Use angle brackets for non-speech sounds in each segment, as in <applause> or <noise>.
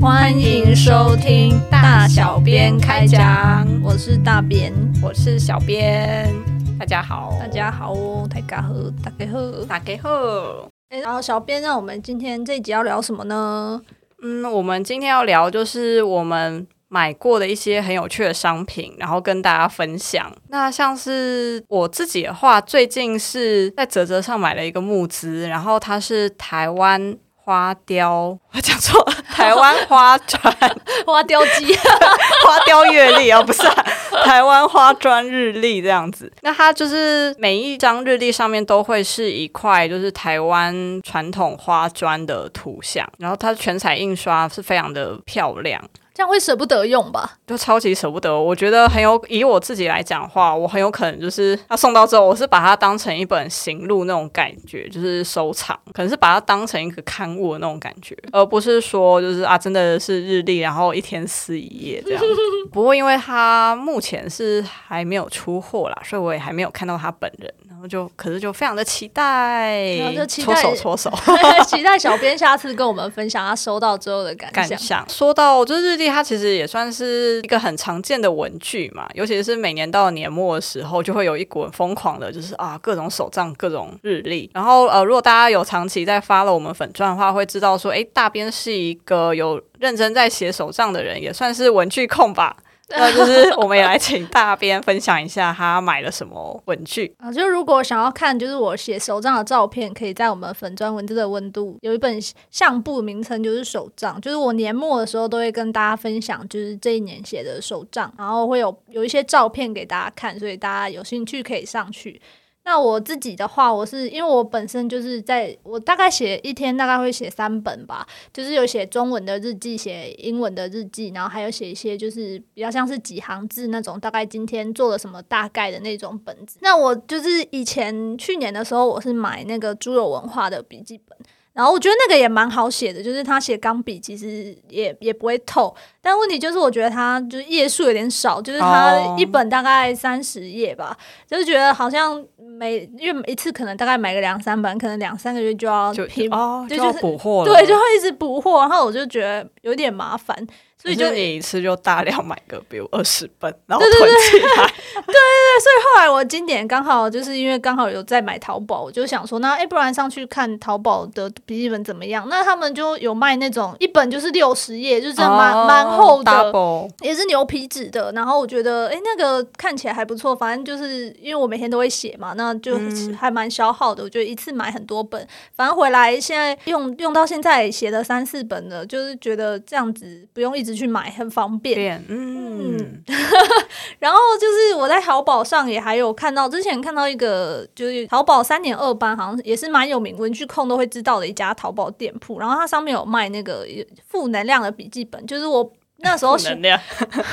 欢迎收听大小编开讲，我是大编，我是小编，大家好，大家好哦，大家好，大家好，大家好。哎，然后小编，那我们今天这一集要聊什么呢？嗯，我们今天要聊就是我们买过的一些很有趣的商品，然后跟大家分享。那像是我自己的话，最近是在泽泽上买了一个募资，然后它是台湾花雕，<laughs> 我讲错了，台湾花砖。<laughs> 花雕机，<laughs> 花雕月历啊，不是啊。台湾花砖日历这样子，那它就是每一张日历上面都会是一块，就是台湾传统花砖的图像，然后它全彩印刷是非常的漂亮。这样会舍不得用吧？就超级舍不得。我觉得很有，以我自己来讲话，我很有可能就是他送到之后，我是把它当成一本行路那种感觉，就是收藏，可能是把它当成一个刊物的那种感觉，而不是说就是啊，真的是日历，然后一天撕一页这样。不过因为它目前是还没有出货啦，所以我也还没有看到他本人。然后就，可是就非常的期待，搓手搓手，<laughs> 期待小编下次跟我们分享他收到之后的感感想。说到就是日历，它其实也算是一个很常见的文具嘛，尤其是每年到年末的时候，就会有一股疯狂的，就是啊各种手账、各种日历。然后呃，如果大家有长期在发了我们粉钻的话，会知道说，哎，大编是一个有认真在写手账的人，也算是文具控吧。<laughs> 那就是我们也来请大编分享一下他买了什么文具啊？就如果想要看，就是我写手账的照片，可以在我们粉砖文字的温度有一本相簿，名称就是手账。就是我年末的时候都会跟大家分享，就是这一年写的手账，然后会有有一些照片给大家看，所以大家有兴趣可以上去。那我自己的话，我是因为我本身就是在我大概写一天大概会写三本吧，就是有写中文的日记，写英文的日记，然后还有写一些就是比较像是几行字那种，大概今天做了什么大概的那种本子。那我就是以前去年的时候，我是买那个猪肉文化的笔记本。然后我觉得那个也蛮好写的，就是他写钢笔其实也也不会透，但问题就是我觉得它就是页数有点少，就是它一本大概三十页吧，就是觉得好像每因为一次可能大概买个两三本，可能两三个月就要拼，就是补货，对，就会一直补货，然后我就觉得有点麻烦。所以就你一次就大量买个，比如二十本，然后囤起来。<laughs> 对对对，所以后来我今年刚好就是因为刚好有在买淘宝，我就想说，那哎，不然上去看淘宝的笔记本怎么样？那他们就有卖那种一本就是六十页，就是蛮蛮厚的，也是牛皮纸的。然后我觉得，哎，那个看起来还不错。反正就是因为我每天都会写嘛，那就还蛮消耗的。我觉得一次买很多本，反正回来现在用用到现在写了三四本了，就是觉得这样子不用一直。去买很方便，嗯，<laughs> 然后就是我在淘宝上也还有看到，之前看到一个就是淘宝三点二班，好像也是蛮有名，文具控都会知道的一家淘宝店铺。然后它上面有卖那个负能量的笔记本，就是我 <laughs> 那时候能量，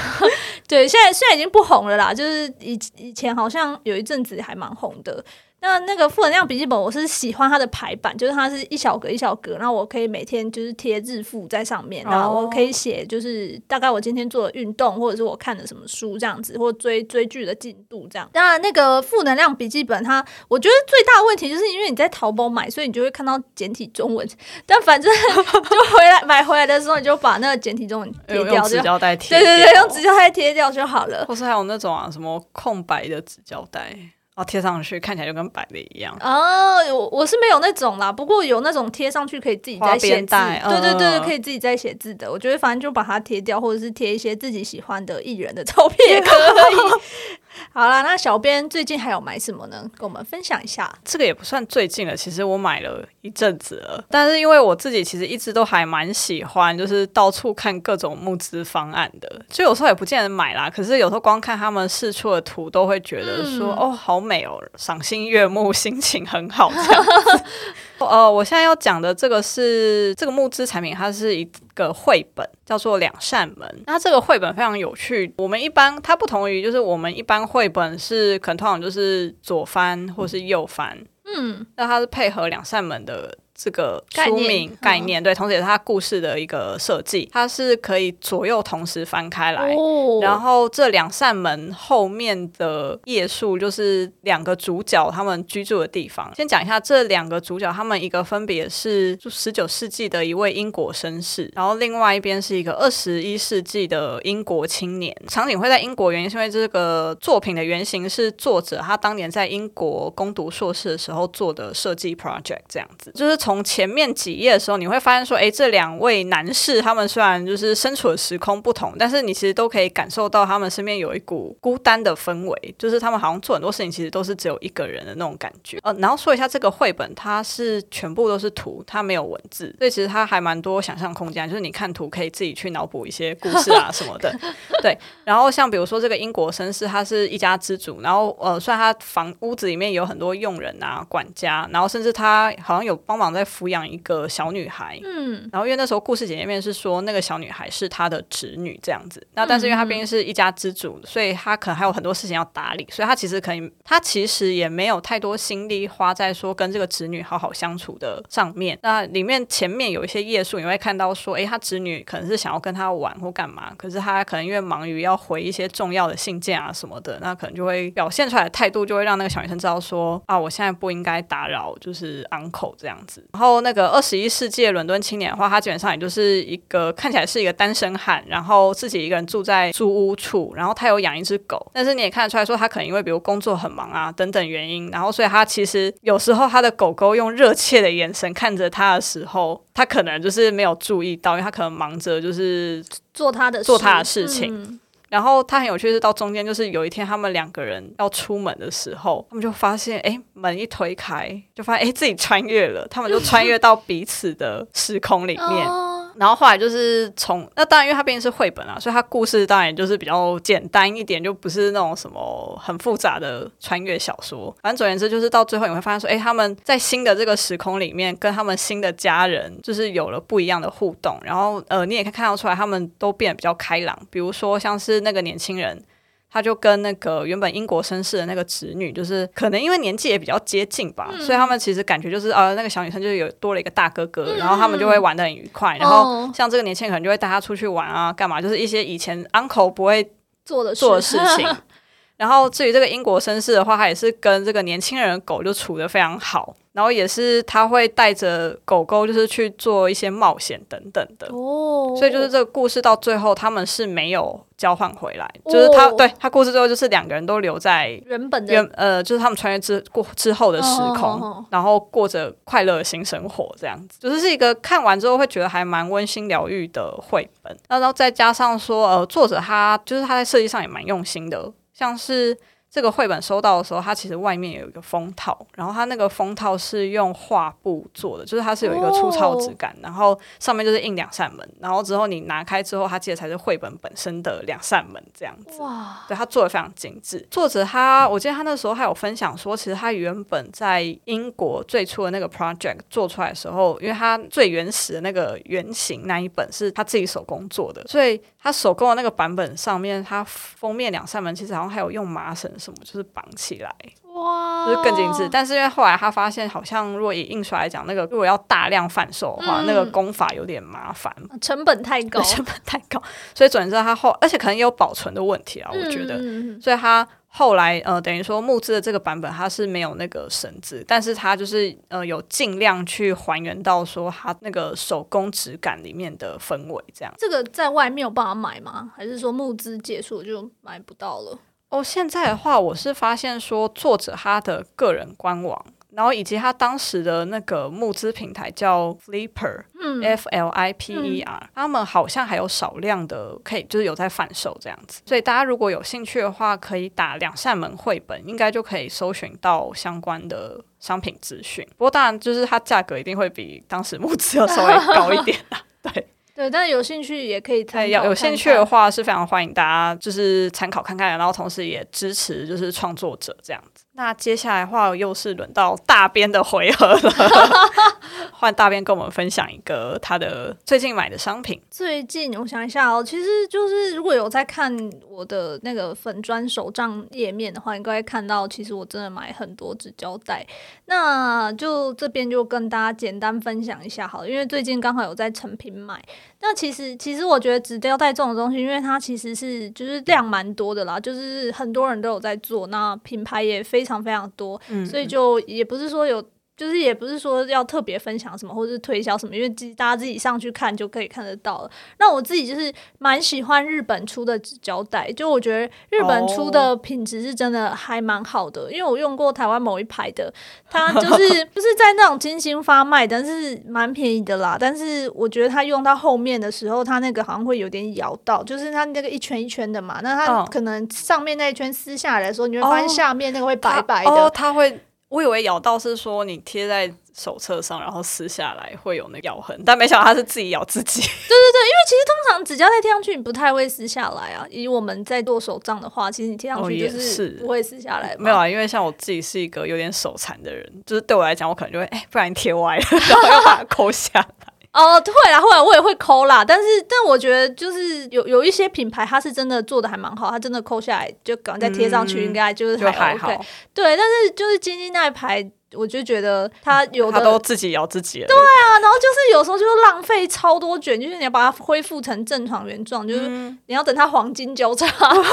<laughs> 对，现在现在已经不红了啦，就是以以前好像有一阵子还蛮红的。那那个负能量笔记本，我是喜欢它的排版，就是它是一小格一小格，然后我可以每天就是贴日付在上面，然后我可以写就是大概我今天做的运动，或者是我看的什么书这样子，或追追剧的进度这样。当然，那个负能量笔记本，它我觉得最大的问题就是因为你在淘宝买，所以你就会看到简体中文，但反正 <laughs> 就回来买回来的时候，你就把那个简体中文贴掉，纸胶带贴，对对对，用纸胶带贴掉就好了。或是还有那种啊，什么空白的纸胶带。哦，贴上去看起来就跟白的一样。哦，我我是没有那种啦，不过有那种贴上去可以自己在写字，对对对，可以自己在写字的。我觉得反正就把它贴掉，或者是贴一些自己喜欢的艺人的照片也可以。<laughs> <laughs> 好啦，那小编最近还有买什么呢？跟我们分享一下。这个也不算最近了，其实我买了一阵子了。但是因为我自己其实一直都还蛮喜欢，就是到处看各种募资方案的。就有时候也不见得买啦，可是有时候光看他们试出的图，都会觉得说哦，好美哦，赏心悦目，心情很好这样子。<laughs> 呃，我现在要讲的这个是这个募资产品，它是一个绘本，叫做《两扇门》。那这个绘本非常有趣。我们一般它不同于就是我们一般绘本是可能通常就是左翻或是右翻，嗯，那它是配合两扇门的这个书名嗯概念，对，同时也是它故事的一个设计，它是可以左右同时翻开来。哦然后这两扇门后面的页数就是两个主角他们居住的地方。先讲一下这两个主角，他们一个分别是十九世纪的一位英国绅士，然后另外一边是一个二十一世纪的英国青年。场景会在英国，原因是因为这个作品的原型是作者他当年在英国攻读硕士的时候做的设计 project，这样子。就是从前面几页的时候，你会发现说，哎，这两位男士他们虽然就是身处的时空不同，但是你其实都可以感受到他们身边有一股孤单的氛围，就是他们好像做很多事情其实都是只有一个人的那种感觉。呃，然后说一下这个绘本，它是全部都是图，它没有文字，所以其实它还蛮多想象空间，就是你看图可以自己去脑补一些故事啊什么的。<laughs> 对，然后像比如说这个英国绅士，他是一家之主，然后呃，虽然他房屋子里面有很多佣人啊、管家，然后甚至他好像有帮忙在抚养一个小女孩，嗯，然后因为那时候故事简介面是说那个小女孩是他的侄女这样子，那但是因为他毕竟是一家之主，所以他可能还有很多事情要打理，所以他其实可以，他其实也没有太多心力花在说跟这个侄女好好相处的上面。那里面前面有一些页数，你会看到说，哎，他侄女可能是想要跟他玩或干嘛，可是他可能因为忙于要回一些重要的信件啊什么的，那可能就会表现出来的态度就会让那个小女生知道说，啊，我现在不应该打扰，就是 uncle 这样子。然后那个二十一世纪的伦敦青年的话，他基本上也就是一个看起来是一个单身汉，然后自己一个人住在租屋处，然后他有养一只狗，但是你也看得出来说，他可能因为比如工作很忙啊等等原因，然后所以他其实有时候他的狗狗用热切的眼神看着他的时候，他可能就是没有注意到，因为他可能忙着就是做他的做他的事情。嗯然后他很有趣，是到中间就是有一天他们两个人要出门的时候，他们就发现，哎，门一推开，就发现哎自己穿越了，他们就穿越到彼此的时空里面。然后后来就是从那当然，因为它毕竟是绘本啊，所以它故事当然就是比较简单一点，就不是那种什么很复杂的穿越小说。反正总而言之，就是到最后你会发现说，哎，他们在新的这个时空里面，跟他们新的家人就是有了不一样的互动。然后呃，你也可以看到出来，他们都变得比较开朗。比如说像是那个年轻人。他就跟那个原本英国绅士的那个侄女，就是可能因为年纪也比较接近吧，所以他们其实感觉就是呃，那个小女生就是有多了一个大哥哥，然后他们就会玩的很愉快。然后哦像这个年轻人可能就会带他出去玩啊，干嘛，就是一些以前 uncle 不会做的做的事情。<laughs> 然后至于这个英国绅士的话，他也是跟这个年轻人的狗就处得非常好，然后也是他会带着狗狗就是去做一些冒险等等的。哦，所以就是这个故事到最后，他们是没有交换回来，就是他哦对他故事最后就是两个人都留在原本的原呃，就是他们穿越之过之后的时空，哦哦哦然后过着快乐的新生活，这样子，就是是一个看完之后会觉得还蛮温馨疗愈的绘本。那然后再加上说，呃，作者他就是他在设计上也蛮用心的，像是。这个绘本收到的时候，它其实外面有一个封套，然后它那个封套是用画布做的，就是它是有一个粗糙质感，然后上面就是印两扇门，然后之后你拿开之后，它其实才是绘本本身的两扇门这样子。哇，对它做的非常精致。作者他，我记得他那时候还有分享说，其实他原本在英国最初的那个 project 做出来的时候，因为他最原始的那个原型那一本是他自己手工做的，所以他手工的那个版本上面，他封面两扇门其实好像还有用麻绳什么，就是绑起来，哇，就是更精致。但是因为后来他发现，好像如果以印刷来讲，那个如果要大量贩售的话，嗯那个工法有点麻烦。成本太高，，成本太高，所以总之他后，而且可能也有保存的问题啊，我觉得。所以他后来呃，等于说木质的这个版本它是没有那个绳子，但是它就是呃有尽量去还原到说它那个手工质感里面的氛围这样。这个在外面有办法买吗？还是说木制结束就买不到了？哦，现在的话，我是发现说作者他的个人官网。然后以及他当时的那个募资平台叫 Flipper，嗯 F L I P E R，、他们好像还有少量的可以，就是有在贩售这样子。所以大家如果有兴趣的话，可以打两扇门绘本，应该就可以搜寻到相关的商品资讯。不过当然，就是它价格一定会比当时募资要稍微高一点啦。<laughs> 对，对，但是有兴趣也可以参对，考有有兴趣的，话是非常欢迎大家就是参考看看，然后同时也支持就是创作者这样子。那接下来的话又是轮到大编的回合了。<laughs> <laughs> 换大便跟我们分享一个他的最近买的商品。最近我想一下哦，其实就是如果有在看我的那个粉砖手账页面的话，应该会看到，其实我真的买很多纸胶带。那就这边就跟大家简单分享一下好了，因为最近刚好有在成品买。那其实其实我觉得纸胶带这种东西，因为它其实是就是量蛮多的啦，就是很多人都有在做，那品牌也非常非常多，所以就也不是说有。就是也不是说要特别分享什么，或者是推销什么，因为自大家自己上去看就可以看得到了。那我自己就是蛮喜欢日本出的纸胶带，就我觉得日本出的品质是真的还蛮好的，因为我用过台湾某一排的，它就是 <laughs> 就是在那种精心发卖，但是蛮便宜的啦。但是我觉得它用到后面的时候，它那个好像会有点咬到，就是它那个一圈一圈的嘛，那它可能上面那一圈撕下来的时候，你会发现下面那个会白白的，它会。我以为咬到是说你贴在手册上，然后撕下来会有那咬痕，但没想到它是自己咬自己。<laughs> 对对对，因为其实通常指甲带贴上去，你不太会撕下来啊。以我们在做手账的话，其实你贴上去就是不会撕下来。没有啊，因为像我自己是一个有点手残的人，就是对我来讲，我可能就会哎，不然贴歪了，<laughs> 然后又把它抠下来。哦，会啦，会啦，我也会抠啦。但是，但我觉得就是有有一些品牌，它是真的做的还蛮好，它真的抠下来就赶快再贴上去，应该就是还好。对，但是就是晶晶那一排，我就觉得它有的都自己咬自己了。对啊，然后就是有时候就是浪费超多卷，就是你要把它恢复成正常原状，就是你要等它黄金交叉，<laughs> 就就浪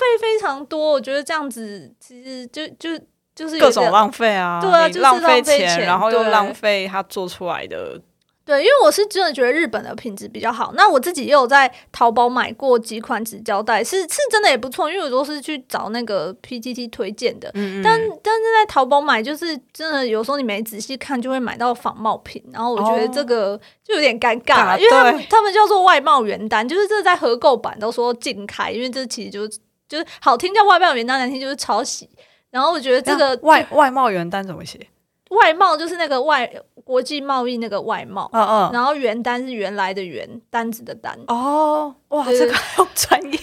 费非常多。我觉得这样子其实就就。就是各种浪费啊，对啊，就是浪费钱，然后又浪费他做出来的。对，因为我是真的觉得日本的品质比较好。那我自己也有在淘宝买过几款纸胶带，是是真的也不错。因为我都是去找那个 PTT 推荐的，但但是在淘宝买，就是真的有时候你没仔细看，就会买到仿冒品。然后我觉得这个就有点尴尬，因为他们他们叫做外贸原单，就是这在合购版都说禁开，因为这其实就是就是好听叫外贸原单，难听就是抄袭。然后我觉得这个外外贸原单怎么写？外贸就是那个外国际贸易那个外贸，嗯嗯。然后原单是原来的原单子的单。哦，哇，这个好专业。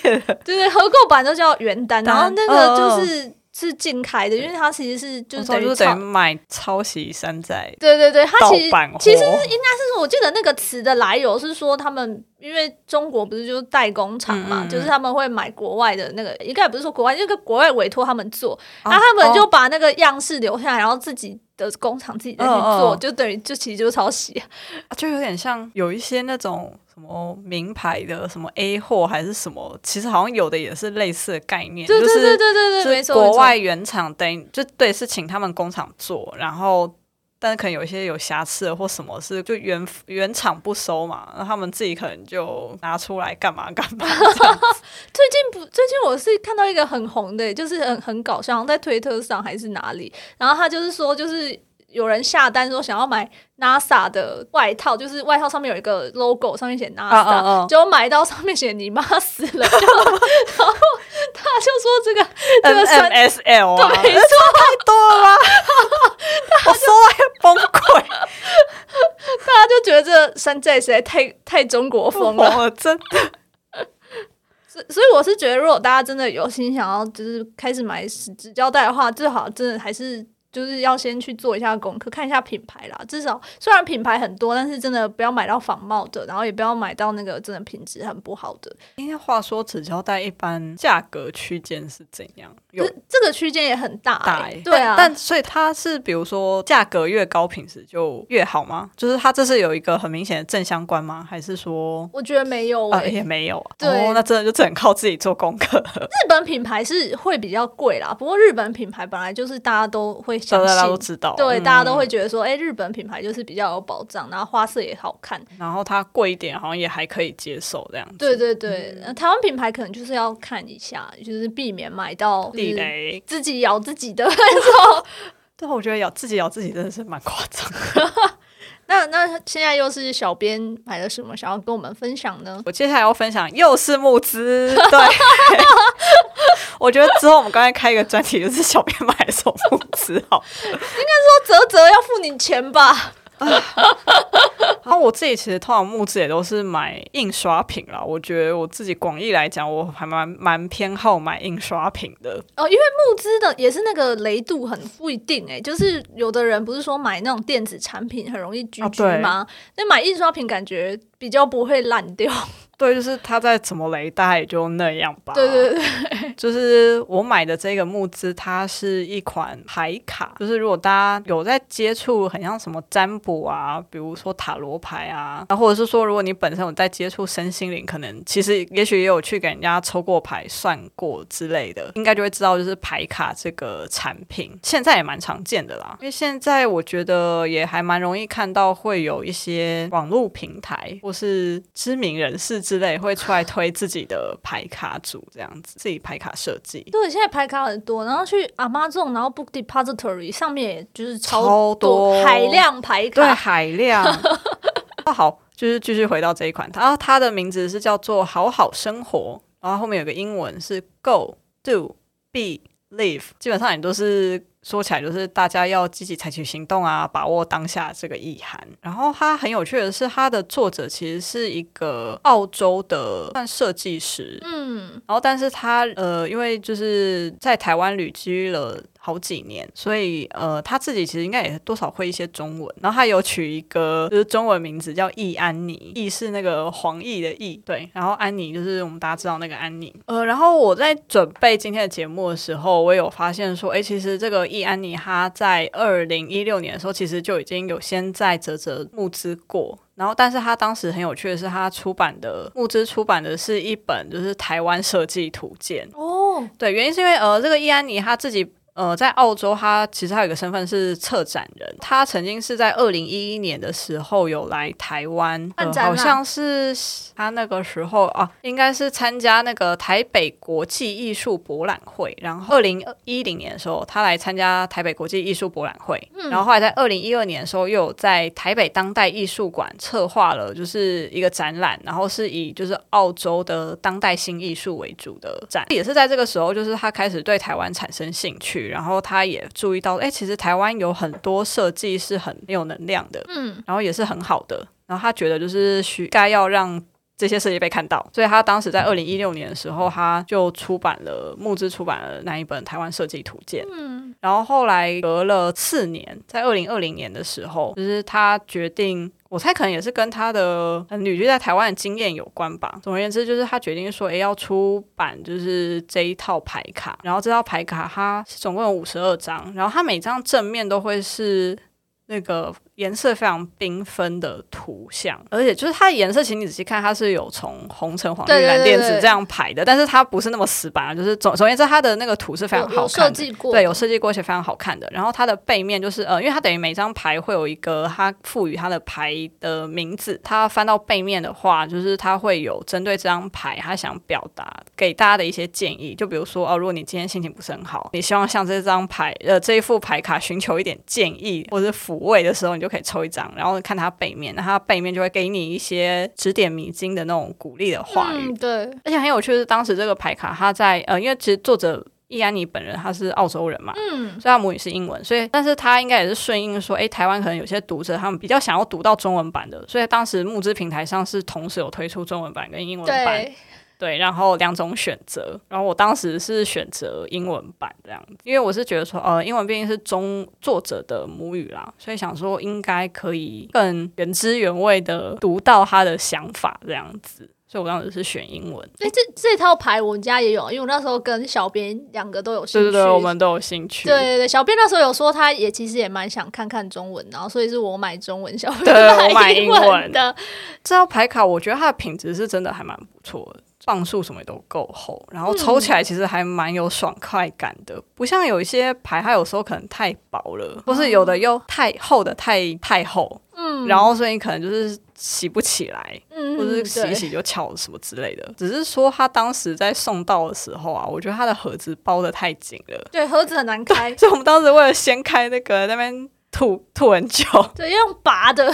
对对，合购版都叫原单，然后那个就是是竞开的，因为它其实是就是等于买抄袭山寨。对对对，它其实其实应该是说，我记得那个词的来由是说他们。因为中国不是就是代工厂嘛，就是他们会买国外的那个，应该也不是说国外，那个国外委托他们做，然后他们就把那个样式留下来，然后自己的工厂自己再去做，就等于就其实就是抄袭，就有点像有一些那种什么名牌的什么 A 货还是什么，其实好像有的也是类似的概念，对对对对对对，没错，国外原厂等于就对是请他们工厂做，然后。但是可能有一些有瑕疵或什么是就原原厂不收嘛，那他们自己可能就拿出来干嘛干嘛。<laughs> 最近不，最近我是看到一个很红的，就是很很搞笑，在推特上还是哪里，然后他就是说就是。有人下单说想要买 NASA 的外套，就是外套上面有一个 logo，上面写 NASA，结果买到上面写你妈死了，<laughs> 然后他就说这个这个 NSL 啊，<laughs> 没错。太多了，我说要崩溃，大家就觉得这山寨实在太太中国风了，<laughs> 真的。所所以我是觉得，如果大家真的有心想要就是开始买纸胶带的话，最好真的还是。就是要先去做一下功课，看一下品牌啦。至少虽然品牌很多，但是真的不要买到仿冒的，然后也不要买到那个真的品质很不好的。因为话说纸胶带一般价格区间是怎样？有这个区间也很大，大对啊。但所以它是比如说价格越高，品质就越好吗？就是它这是有一个很明显的正相关吗？还是说？我觉得没有，也没有。啊对，那真的就只能靠自己做功课。日本品牌是会比较贵啦，不过日本品牌本来就是大家都会。大家都知道，对，大家都会觉得说，哎，日本品牌就是比较有保障，然后花色也好看，然后它贵一点，好像也还可以接受这样子。对对对，台湾品牌可能就是要看一下，就是避免买到地雷，自己咬自己的。那种。对，我觉得咬自己咬自己真的是蛮夸张。<laughs> 那那现在又是小编买了什么，想要跟我们分享呢？我接下来要分享又是募资，对，<laughs> <laughs> 我觉得之后我们刚才开一个专题，就是小编买了什么募资，好，应该说泽泽要付你钱吧。<laughs> 然后我自己其实通常募资也都是买印刷品啦。我觉得我自己广义来讲，我还蛮蛮偏好买印刷品的。哦，因为募资的也是那个雷度很不一定哎、就是有的人不是说买那种电子产品很容易居居哦对吗？那、买印刷品感觉比较不会烂掉。对，就是它再怎么雷，大概也就那样吧。对对对，就是我买的这个募资，它是一款牌卡。就是如果大家有在接触很像什么占卜啊，比如说塔罗牌啊，然后或者是说如果你本身有在接触身心灵，可能其实也许也有去给人家抽过牌、算过之类的，应该就会知道就是牌卡这个产品现在也蛮常见的啦。因为现在我觉得也还蛮容易看到会有一些网络平台或是知名人士之类会出来推自己的牌卡组这样子，自己牌卡设计。对，现在牌卡很多，然后去 Amazon，然后 Book Depository 上面也就是超超多海量牌卡对，海量。那 <laughs> 好，就是继续回到这一款，然后它的名字是叫做“好好生活”，然后后面有个英文是 “Go Do Be Live”，基本上也都是说起来就是大家要积极采取行动啊，把握当下这个意涵。然后它很有趣的是，它的作者其实是一个澳洲的算设计师，嗯，然后，但是他呃，因为就是在台湾旅居了好几年，所以呃，他自己其实应该也多少会一些中文。然后他有取一个就是中文名字叫易安妮，易是那个黄奕的易，对，然后安妮就是我们大家知道那个安妮。呃，然后我在准备今天的节目的时候，我有发现说，哎，其实这个易安妮她在二零一六年的时候，其实就已经有先在泽泽募资过。然后，但是他当时很有趣的是，他出版的募资出版的是一本就是台湾设计图鉴。哦，对，原因是因为呃，这个易安妮她自己。呃，在澳洲，他其实还有一个身份是策展人。他曾经是在二零一一年的时候有来台湾，好像是他那个时候啊，应该是参加那个台北国际艺术博览会。然后二零一零年的时候，他来参加台北国际艺术博览会。然后后来在二零一二年的时候，又有在台北当代艺术馆策划了就是一个展览，然后是以就是澳洲的当代新艺术为主的展。也是在这个时候，就是他开始对台湾产生兴趣，然后他也注意到，哎，其实台湾有很多设计是很有能量的，嗯，然后也是很好的，然后他觉得就是需该要让。这些设计被看到，所以他当时在二零一六年的时候，他就出版了募资出版了那一本《台湾设计图鉴》。嗯，然后后来隔了四年，在二零二零年的时候，就是他决定，我猜可能也是跟他的旅居在台湾的经验有关吧。总而言之，就是他决定说，哎，要出版就是这一套牌卡，然后这套牌卡它总共有五十二张，然后它每张正面都会是那个颜色非常缤纷的图像，而且就是它的颜色，请你仔细看，它是有从红橙黄绿蓝靛紫这样排的，但是它不是那么死板啊，就是总总而言之，它的那个图是非常好看的。设计过，对，有设计过，而且非常好看的。然后它的背面就是呃，因为它等于每张牌会有一个它赋予它的牌的名字。它翻到背面的话，就是它会有针对这张牌，它想表达给大家的一些建议。就比如说哦，如果你今天心情不是很好，你希望向这张牌呃这一副牌卡寻求一点建议或者抚慰的时候，你就可以抽一张，然后看它背面，那它背面就会给你一些指点迷津的那种鼓励的话语。嗯，对，而且很有趣的是，当时这个牌卡它在呃，因为其实作者易安妮本人他是澳洲人嘛，嗯，所以他母语是英文，所以但是他应该也是顺应说，诶，台湾可能有些读者他们比较想要读到中文版的，所以当时募资平台上是同时有推出中文版跟英文版，对，然后两种选择，然后我当时是选择英文版这样子，因为我是觉得说，呃，英文毕竟是中作者的母语啦，所以想说应该可以更原汁原味的读到他的想法这样子，所以我当时是选英文。哎，这这套牌我们家也有，因为我那时候跟小编两个都有兴趣。对对对，我们都有兴趣。对对对，小编那时候有说他也其实也蛮想看看中文，然后所以是我买中文，小编买英英文的。这套牌卡，我觉得它的品质是真的还蛮不错的，磅数什么也都够厚，然后抽起来其实还蛮有爽快感的，不像有一些牌，它有时候可能太薄了，或是有的又太厚的太太厚，嗯，然后所以你可能就是洗不起来，嗯，或是洗一洗就翘了什么之类的。只是说他当时在送到的时候啊，我觉得他的盒子包的太紧了，对，盒子很难开，<laughs> 所以我们当时为了掀开那个那边吐吐很久。对，要用拔的，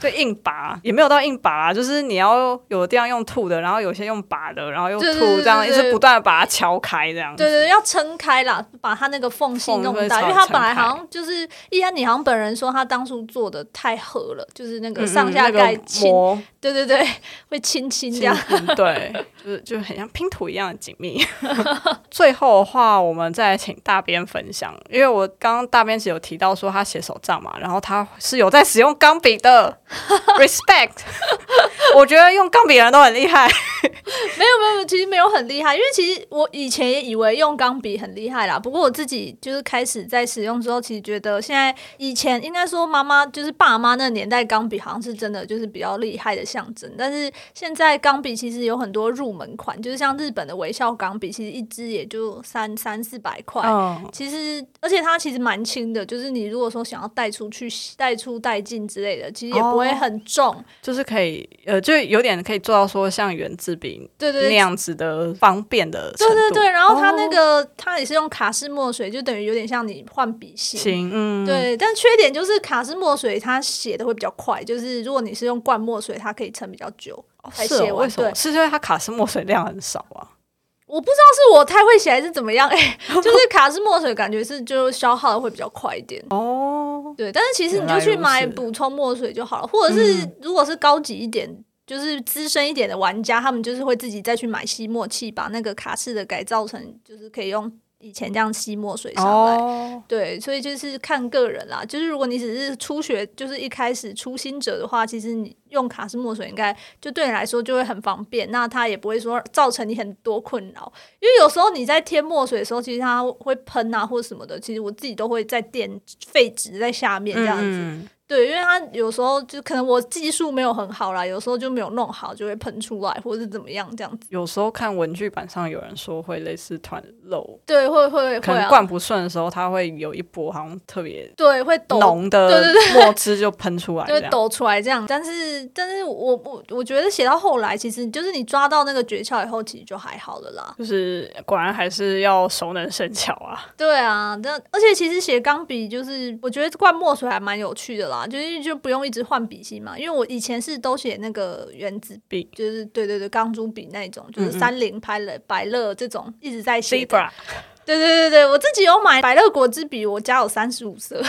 对，硬拔也没有到硬拔啦，就是你要有的地方用吐的，然后有些用拔的，然后又对对吐，这样一直不断的把它敲开，这样子。对对，要撑开啦，把它那个缝隙弄大，因为它本来好像就是易安，你好像本人说他当初做的太合了，就是那个嗯上下盖亲，膜对对对，会亲亲这样。嗯对，<laughs> 就是就很像拼图一样的紧密。<laughs> 最后的话，我们再请大编分享，因为我刚刚大编只有提到说他写手账嘛，然后他是有在使用钢笔的，respect。<laughs> 我觉得用钢笔的人都很厉害。<laughs> 没有没有，其实没有很厉害，因为其实我以前也以为用钢笔很厉害啦。不过我自己就是开始在使用之后，其实觉得现在以前应该说妈妈就是爸妈那个年代钢笔好像是真的就是比较厉害的象征，但是现在钢笔其实有很多入门款，就是像日本的微笑钢笔，其实一支也就三三四百块。嗯，其实，而且它其实蛮轻的，就是你如果说想要带出去、带出带进之类的，其实也不会哦很重。就是可以，呃，就有点可以做到说像圆珠笔对对对，那样子的方便的程度。对对对，然后它那哦个、它也是用卡式墨水，就等于有点像你换笔芯。行，嗯，对，但缺点就是卡式墨水它写的会比较快，就是如果你是用灌墨水，它可以撑比较久才写完。为什么？对，是因为它卡式墨水量很少啊？我不知道是我太会写还是怎么样，哎、<laughs> 就是卡式墨水感觉是就消耗的会比较快一点。哦，对，但是其实你就去买补充墨水就好了，或者是嗯如果是高级一点。就是资深一点的玩家，他们就是会自己再去买吸墨器，把那个卡式的改造成，就是可以用以前这样吸墨水上来。哦，对，所以就是看个人啦。就是如果你只是初学，就是一开始初心者的话，其实你用卡式墨水应该就对你来说就会很方便，那它也不会说造成你很多困扰。因为有时候你在添墨水的时候，其实它会喷啊或什么的，其实我自己都会在垫废纸在下面这样子。嗯对，因为它有时候就可能我技术没有很好啦，有时候就没有弄好，就会喷出来或者是怎么样这样子。有时候看文具板上有人说会类似团漏，对，会会可能灌不顺的时候，它会有一波好像特别对会抖浓的墨汁就喷出来，会抖出来这样。但是，但是我我我觉得写到后来，其实就是你抓到那个诀窍以后，其实就还好了啦。就是果然还是要熟能生巧啊！对啊，但而且其实写钢笔就是我觉得灌墨水还蛮有趣的啦，就是就不用一直换笔芯嘛。因为我以前是都写那个原子笔，就是对对对钢珠笔那种，就是三菱、拍了、百乐这种一直在写对对对对，我自己有买百乐果汁笔，我家有三十五色。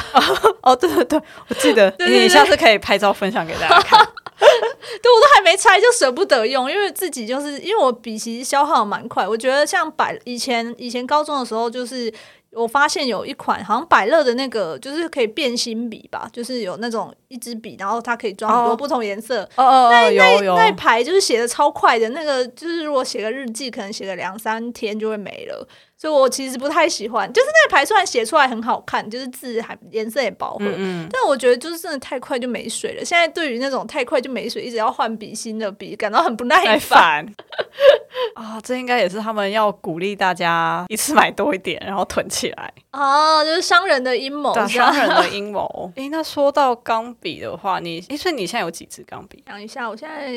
哦，对对对，我记得 <laughs> 对对对你下次可以拍照分享给大家看。<laughs> 对，我都还没拆就舍不得用，因为自己就是因为我笔其实消耗蛮快，我觉得像百以前以前高中的时候，就是我发现有一款好像百乐的那个就是可以变心笔吧，就是有那种一支笔，然后它可以装很多哦不同颜色。哦哦哦，有有那一排就是写的超快的，那个就是如果写个日记，可能写个两三天就会没了，所以我其实不太喜欢。就是那一排虽然写出来很好看，就是字还颜色也饱和，嗯嗯，但我觉得就是真的太快就没水了。现在对于那种太快就没水，一直要换笔芯的笔，感到很不耐太烦。烦 <laughs> <laughs> 啊！这应该也是他们要鼓励大家一次买多一点，然后囤起来。啊，就是商人的阴谋，商人的 <laughs> 阴谋。诶，那说到钢笔的话，你诶，所以你现在有几支钢笔？想一下，我现在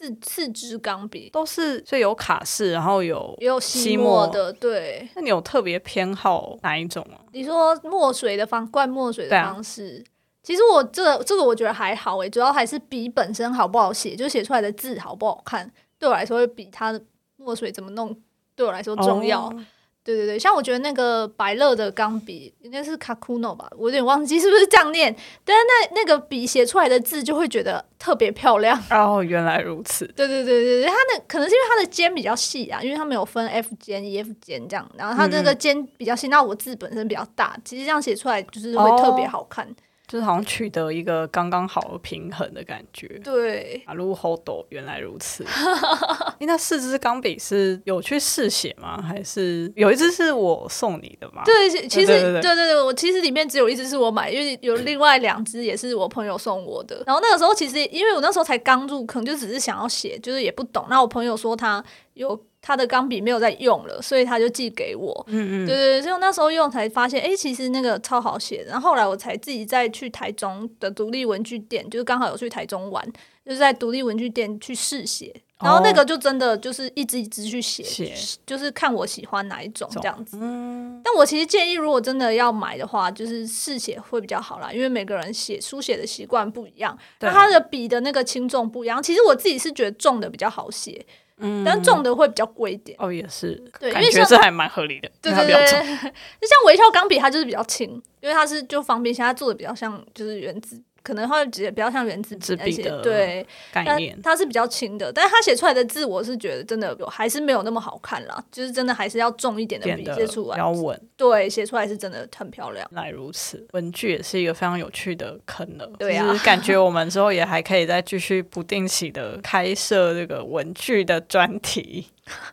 四四支钢笔，都是所以有卡式，然后有也有吸吸墨的，对。那你有特别偏好哪一种啊？你说墨水的方灌墨水的方式，其实我这个这个我觉得还好诶，主要还是笔本身好不好写，就写出来的字好不好看，对我来说会比它的墨水怎么弄对我来说重要。哦对对对，像我觉得那个百乐的钢笔应该是 Kakuno 吧，我有点忘记是不是这样念，但是那那个笔写出来的字就会觉得特别漂亮。哦，原来如此。对对对对对，它的可能是因为它的尖比较细啊，因为它没有分 F 尖、E F 尖这样，然后它这个尖比较细，那我字本身比较大，其实这样写出来就是会特别好看。就是好像取得一个刚刚好的平衡的感觉。对，马路后斗原来如此。<laughs> 诶那四支钢笔是有去试写吗？还是有一支是我送你的吗？对，其实对对对对对对，我其实里面只有一支是我买，因为有另外两支也是我朋友送我的。然后那个时候其实因为我那时候才刚入坑，就只是想要写，就是也不懂。那我朋友说他有他的钢笔没有在用了，所以他就寄给我。嗯嗯，对对对，所以我那时候用才发现，哎，其实那个超好写。然后后来我才自己再去台中的独立文具店，就是刚好有去台中玩，就是在独立文具店去试写。然后那个就真的就是一直一直去写，写就是看我喜欢哪一种种这样子。嗯，但我其实建议，如果真的要买的话，就是试写会比较好啦，因为每个人写书写的习惯不一样，对那他的笔的那个轻重不一样。其实我自己是觉得重的比较好写，嗯。但重的会比较贵一点。哦也是，对因为像感觉这还蛮合理的，对它比较对对，就 <laughs> 像微笑钢笔，它就是比较轻，因为它是就方便，现在做的比较像就是原子，可能会直接比较像原子笔，而且纸笔的对，但概念。它是比较轻的，但是它写出来的字，我是觉得真的有还是没有那么好看啦，就是真的还是要重一点的笔写出来，比较稳，对，写出来是真的很漂亮。来如此。文具也是一个非常有趣的坑了，对啊就是感觉我们之后也还可以再继续不定期的开设这个文具的专题。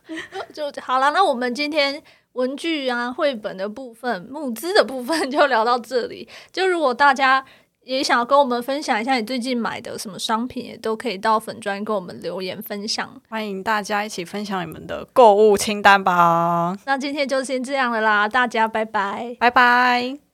<laughs> 就好了，那我们今天文具啊、绘本的部分、募资的部分就聊到这里。就如果大家也想要跟我们分享一下你最近买的什么商品，也都可以到粉专跟我们留言分享。欢迎大家一起分享你们的购物清单吧，那今天就先这样了啦，大家拜拜。拜拜。